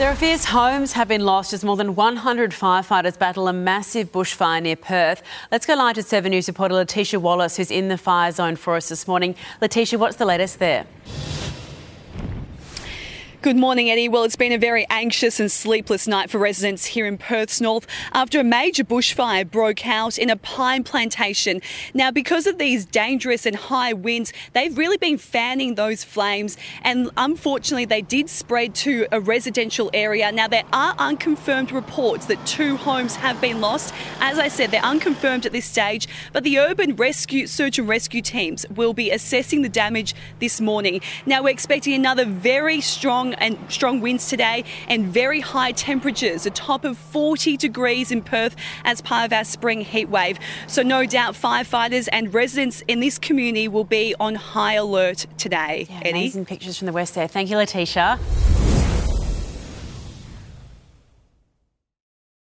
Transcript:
There are fierce homes have been lost as more than 100 firefighters battle a massive bushfire near Perth. Let's go live to 7 News reporter Letitia Wallace, who's in the fire zone for us this morning. Letitia, what's the latest there? Good morning, Eddie. Well, it's been a very anxious and sleepless night for residents here in Perth's north after a major bushfire broke out in a pine plantation. Now, because of these dangerous and high winds, they've really been fanning those flames, and unfortunately, they did spread to a residential area. Now, there are unconfirmed reports that two homes have been lost. As I said, they're unconfirmed at this stage, but the urban rescue search and rescue teams will be assessing the damage this morning. Now, we're expecting another very strong and strong winds today and very high temperatures, a top of 40 degrees in Perth as part of our spring heat wave. So, no doubt, firefighters and residents in this community will be on high alert today. Yeah, Eddie. amazing pictures from the west there. Thank you, Letitia.